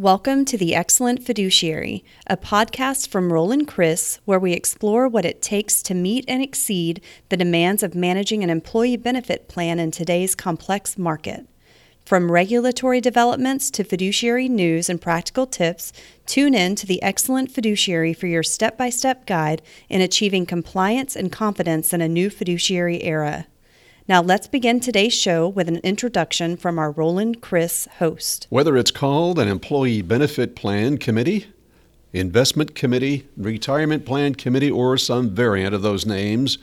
Welcome to The Excellent Fiduciary, a podcast from Roland Criss where we explore what it takes to meet and exceed the demands of managing an employee benefit plan in today's complex market. From regulatory developments to fiduciary news and practical tips, tune in to The Excellent Fiduciary for your step by step guide in achieving compliance and confidence in a new fiduciary era. Now, let's begin today's show with an introduction from our Roland Criss host. Whether it's called an Employee Benefit Plan Committee, Investment Committee, Retirement Plan Committee, or some variant of those names,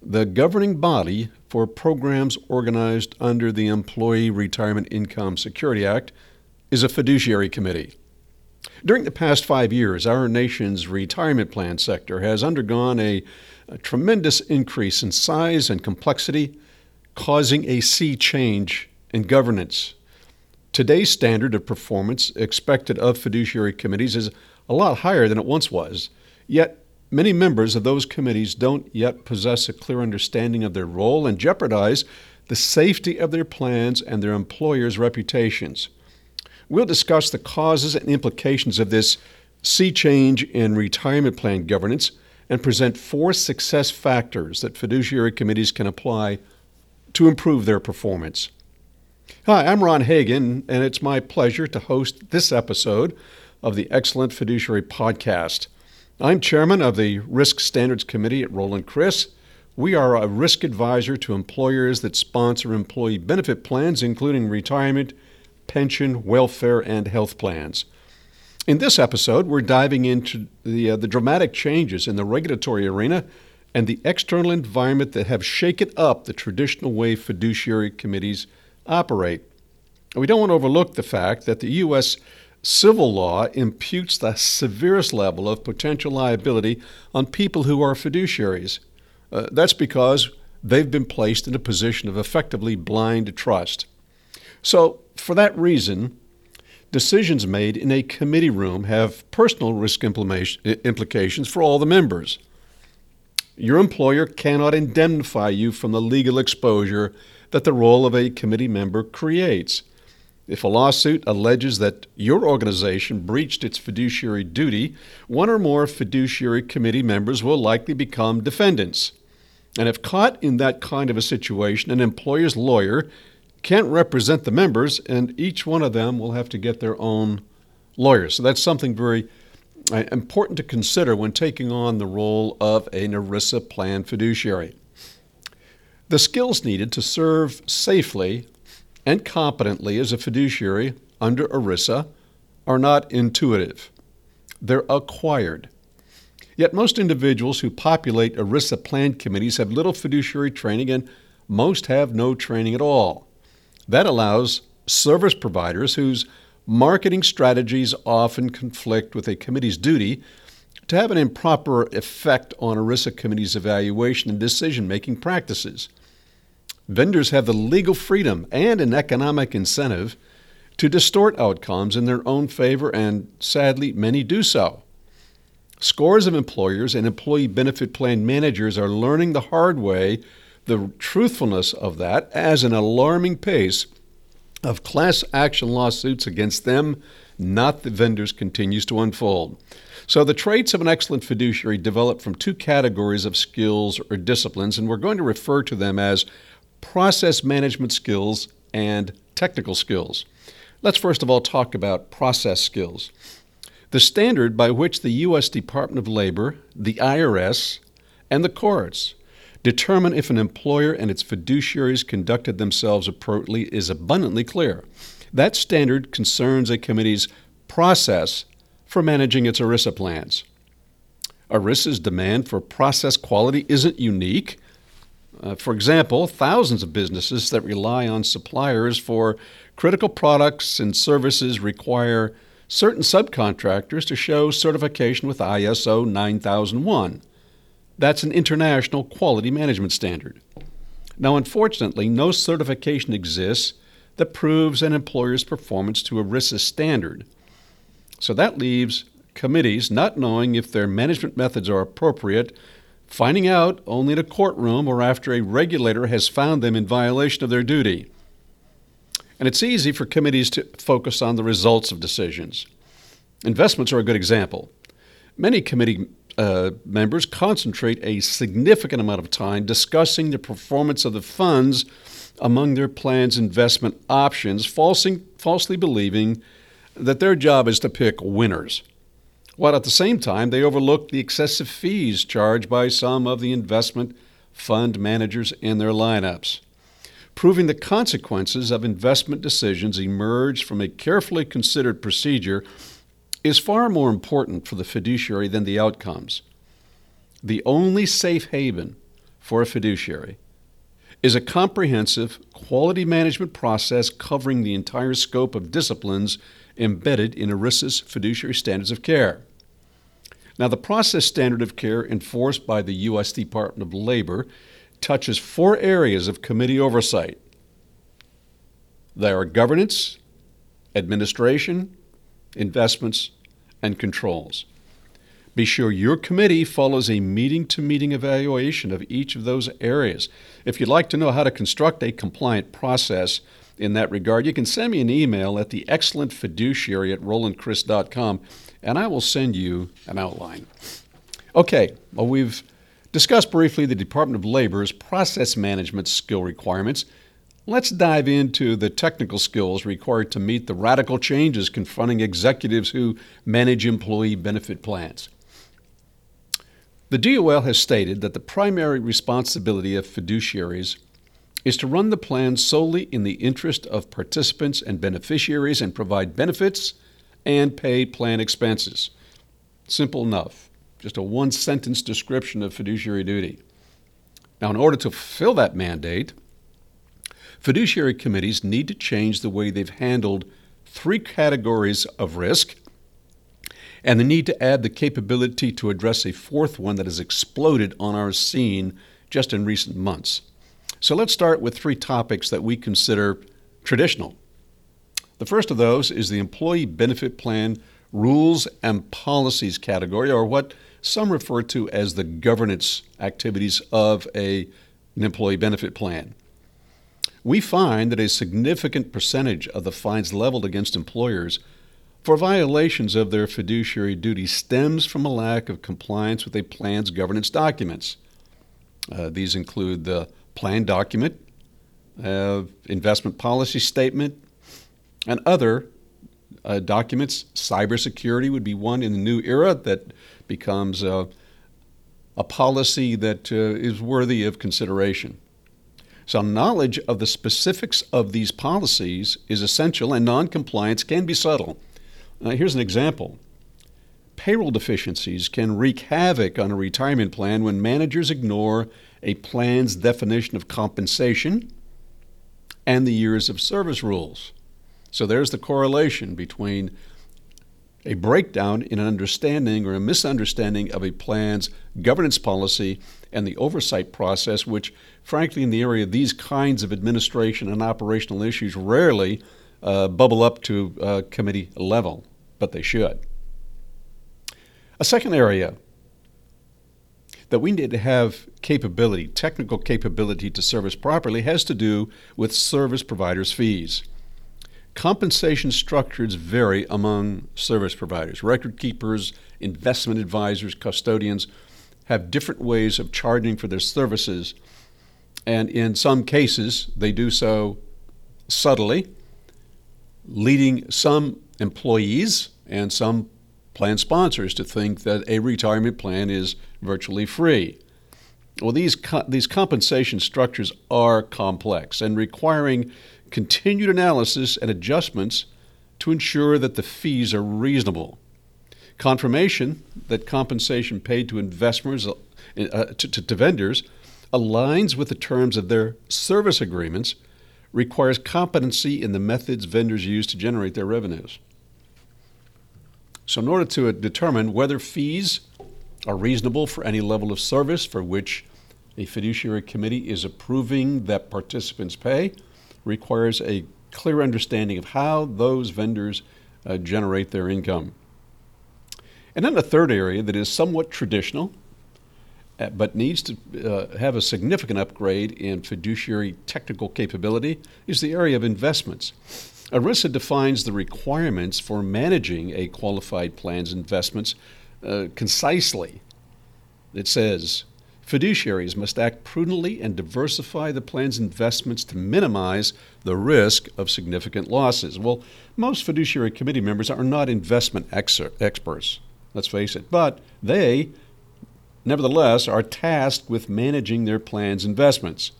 the governing body for programs organized under the Employee Retirement Income Security Act is a fiduciary committee. During the past five years, our nation's retirement plan sector has undergone a, a tremendous increase in size and complexity causing a sea change in governance. Today's standard of performance expected of fiduciary committees is a lot higher than it once was, yet many members of those committees don't yet possess a clear understanding of their role and jeopardize the safety of their plans and their employers' reputations. We'll discuss the causes and implications of this sea change in retirement plan governance and present four success factors that fiduciary committees can apply to improve their performance. Hi, I'm Ron Hagan, and it's my pleasure to host this episode of the Excellent Fiduciary Podcast. I'm chairman of the Risk Standards Committee at Roland Criss. We are a risk advisor to employers that sponsor employee benefit plans, including retirement, pension, welfare, and health plans. In this episode, we're diving into the, uh, the dramatic changes in the regulatory arena and the external environment that have shaken up the traditional way fiduciary committees operate. We don't want to overlook the fact that the U.S. civil law imputes the severest level of potential liability on people who are fiduciaries. Uh, that's because they've been placed in a position of effectively blind trust. So, for that reason, decisions made in a committee room have personal risk implications for all the members. Your employer cannot indemnify you from the legal exposure that the role of a committee member creates. If a lawsuit alleges that your organization breached its fiduciary duty, one or more fiduciary committee members will likely become defendants. And if caught in that kind of a situation, an employer's lawyer can't represent the members, and each one of them will have to get their own lawyer. So that's something very Uh, important to consider when taking on the role of an ERISA plan fiduciary. The skills needed to serve safely and competently as a fiduciary under ERISA are not intuitive, they're acquired. Yet most individuals who populate ERISA plan committees have little fiduciary training and most have no training at all. That allows service providers whose marketing strategies often conflict with a committee's duty to have an improper effect on ERISA committee's evaluation and decision making practices. Vendors have the legal freedom and an economic incentive to distort outcomes in their own favor, and sadly, many do so. Scores of employers and employee benefit plan managers are learning the hard way the truthfulness of that as an alarming pace of class action lawsuits against them, not the vendors, continues to unfold. So, the traits of an excellent fiduciary develop from two categories of skills or disciplines, and we're going to refer to them as process management skills and technical skills. Let's first of all talk about process skills. The standard by which the U.S. Department of Labor, the IRS, and the courts determine if an employer and its fiduciaries conducted themselves appropriately is abundantly clear. That standard concerns a committee's process for managing its ERISA plans. ERISA's demand for process quality isn't unique. Uh, for example, thousands of businesses that rely on suppliers for critical products and services require certain subcontractors to show certification with ISO 9001. That's an international quality management standard. Now, unfortunately, no certification exists that proves an employer's performance to ERISA standard. So that leaves committees not knowing if their management methods are appropriate, finding out only in a courtroom or after a regulator has found them in violation of their duty. And it's easy for committees to focus on the results of decisions. Investments are a good example. Many committee uh, members concentrate a significant amount of time discussing the performance of the funds among their plan's investment options, falsely, falsely believing that their job is to pick winners, while at the same time they overlook the excessive fees charged by some of the investment fund managers in their lineups. Proving the consequences of investment decisions emerge from a carefully considered procedure is far more important for the fiduciary than the outcomes. The only safe haven for a fiduciary is a comprehensive quality management process covering the entire scope of disciplines embedded in ERISA's fiduciary standards of care. Now, the process standard of care enforced by the U.S. Department of Labor touches four areas of committee oversight. They are governance, administration, investments, and controls. Be sure your committee follows a meeting to meeting evaluation of each of those areas. If you'd like to know how to construct a compliant process in that regard, you can send me an email at the excellent fiduciary at rolandcriss.com and I will send you an outline. Okay, well, we've discussed briefly the Department of Labor's process management skill requirements. Let's dive into the technical skills required to meet the radical changes confronting executives who manage employee benefit plans. The DOL has stated that the primary responsibility of fiduciaries is to run the plan solely in the interest of participants and beneficiaries and provide benefits and pay plan expenses. Simple enough. Just a one sentence description of fiduciary duty. Now, in order to fulfill that mandate, fiduciary committees need to change the way they've handled three categories of risk and the need to add the capability to address a fourth one that has exploded on our scene just in recent months. So let's start with three topics that we consider traditional. The first of those is the Employee Benefit Plan Rules and Policies category, or what some refer to as the governance activities of a, an employee benefit plan. We find that a significant percentage of the fines leveled against employers for violations of their fiduciary duty stems from a lack of compliance with a plan's governance documents. Uh, these include the plan document, uh, investment policy statement, and other uh, documents. Cybersecurity would be one in the new era that becomes uh, a policy that uh, is worthy of consideration. So, knowledge of the specifics of these policies is essential, and noncompliance can be subtle. Here's an example payroll deficiencies can wreak havoc on a retirement plan when managers ignore a plan's definition of compensation and the years of service rules. So there's the correlation between a breakdown in an understanding or a misunderstanding of a plan's governance policy and the oversight process, which, frankly, in the area of these kinds of administration and operational issues, rarely uh, bubble up to uh, committee level, but they should. A second area that we need to have capability, technical capability to service properly, has to do with service providers' fees. Compensation structures vary among service providers. Record keepers, investment advisors, custodians have different ways of charging for their services, and in some cases, they do so subtly leading some employees and some plan sponsors to think that a retirement plan is virtually free. Well, these, co- these compensation structures are complex and requiring continued analysis and adjustments to ensure that the fees are reasonable. Confirmation that compensation paid to investors, uh, to, to, to vendors, aligns with the terms of their service agreements requires competency in the methods vendors use to generate their revenues. So, in order to determine whether fees are reasonable for any level of service for which a fiduciary committee is approving that participants pay, requires a clear understanding of how those vendors uh, generate their income. And then the third area that is somewhat traditional, uh, but needs to uh, have a significant upgrade in fiduciary technical capability is the area of investments. ERISA defines the requirements for managing a qualified plan's investments uh, concisely. It says fiduciaries must act prudently and diversify the plan's investments to minimize the risk of significant losses. Well, most fiduciary committee members are not investment ex- experts, let's face it, but they, nevertheless, are tasked with managing their plan's investments.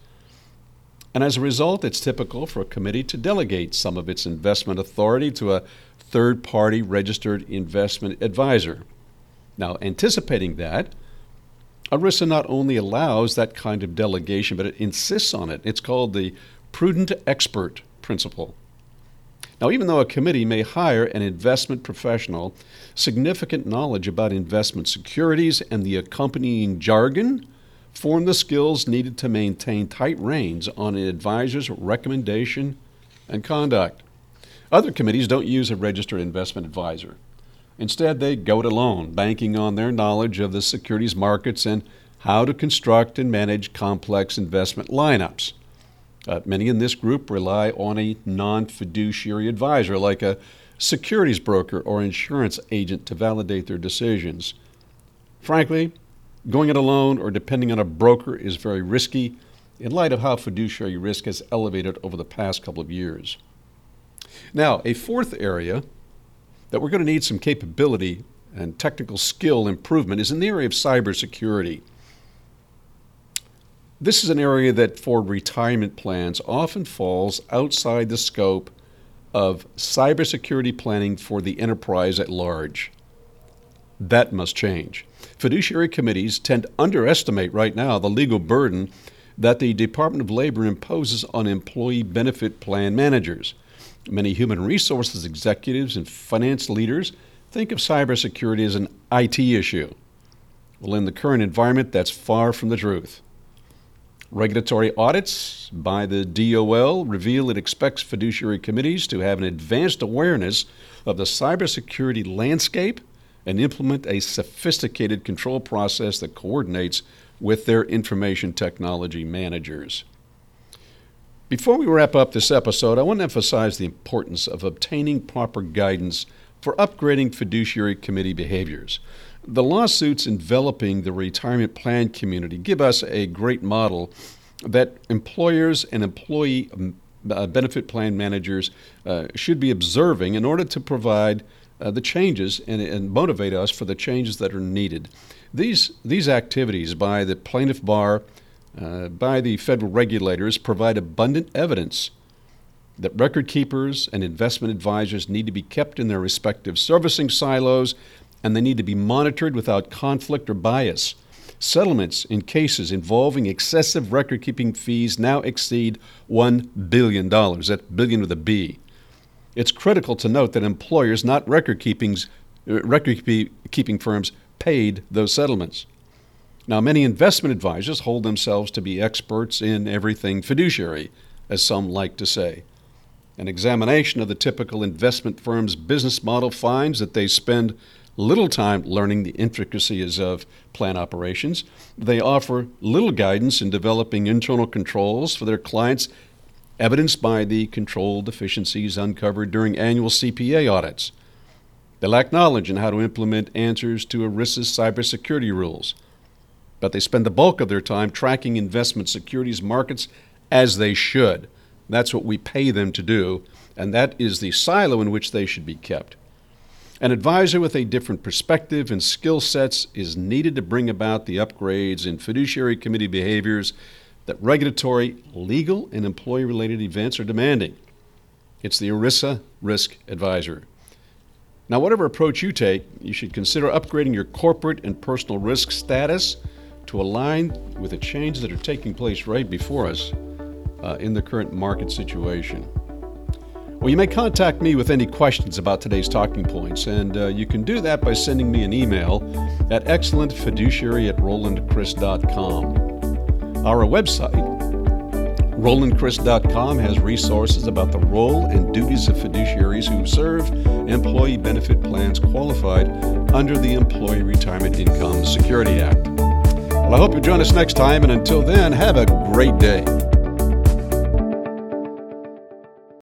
And as a result, it's typical for a committee to delegate some of its investment authority to a third party registered investment advisor. Now, anticipating that, ERISA not only allows that kind of delegation, but it insists on it. It's called the prudent expert principle. Now, even though a committee may hire an investment professional, significant knowledge about investment securities and the accompanying jargon form the skills needed to maintain tight reins on an advisor's recommendation and conduct. Other committees don't use a registered investment advisor. Instead, they go it alone, banking on their knowledge of the securities markets and how to construct and manage complex investment lineups. Uh, many in this group rely on a non fiduciary advisor, like a securities broker or insurance agent, to validate their decisions. Frankly, going it alone or depending on a broker is very risky in light of how fiduciary risk has elevated over the past couple of years. Now, a fourth area that we're going to need some capability and technical skill improvement is in the area of cybersecurity. This is an area that, for retirement plans, often falls outside the scope of cybersecurity planning for the enterprise at large. That must change. Fiduciary committees tend to underestimate right now the legal burden that the Department of Labor imposes on employee benefit plan managers. Many human resources executives and finance leaders think of cybersecurity as an IT issue. Well, in the current environment, that's far from the truth. Regulatory audits by the DOL reveal it expects fiduciary committees to have an advanced awareness of the cybersecurity landscape and implement a sophisticated control process that coordinates with their information technology managers. Before we wrap up this episode, I want to emphasize the importance of obtaining proper guidance for upgrading fiduciary committee behaviors. The lawsuits enveloping the retirement plan community give us a great model that employers and employee um, uh, benefit plan managers uh, should be observing in order to provide uh, the changes and, and motivate us for the changes that are needed. These, these activities by the plaintiff bar uh, by the federal regulators provide abundant evidence that record keepers and investment advisors need to be kept in their respective servicing silos and they need to be monitored without conflict or bias. Settlements in cases involving excessive record keeping fees now exceed $1 billion. That's billion with a B. It's critical to note that employers, not record, keepings, uh, record keeping firms, paid those settlements. Now, many investment advisors hold themselves to be experts in everything fiduciary, as some like to say. An examination of the typical investment firm's business model finds that they spend little time learning the intricacies of plan operations. They offer little guidance in developing internal controls for their clients, evidenced by the control deficiencies uncovered during annual CPA audits. They lack knowledge in how to implement answers to ERISA's cybersecurity rules but they spend the bulk of their time tracking investment securities markets as they should. That's what we pay them to do, and that is the silo in which they should be kept. An advisor with a different perspective and skill sets is needed to bring about the upgrades in fiduciary committee behaviors that regulatory, legal, and employee related events are demanding. It's the ERISA Risk Advisor. Now, whatever approach you take, you should consider upgrading your corporate and personal risk status to align with the changes that are taking place right before us uh, in the current market situation. Well, you may contact me with any questions about today's talking points, and uh, you can do that by sending me an email at excellentfiduciary at rolandcriss.com. Our website, RolandCriss.com has resources about the role and duties of fiduciaries who serve employee benefit plans qualified under the Employee Retirement Income Security Act. Well, I hope you join us next time, and until then, have a great day.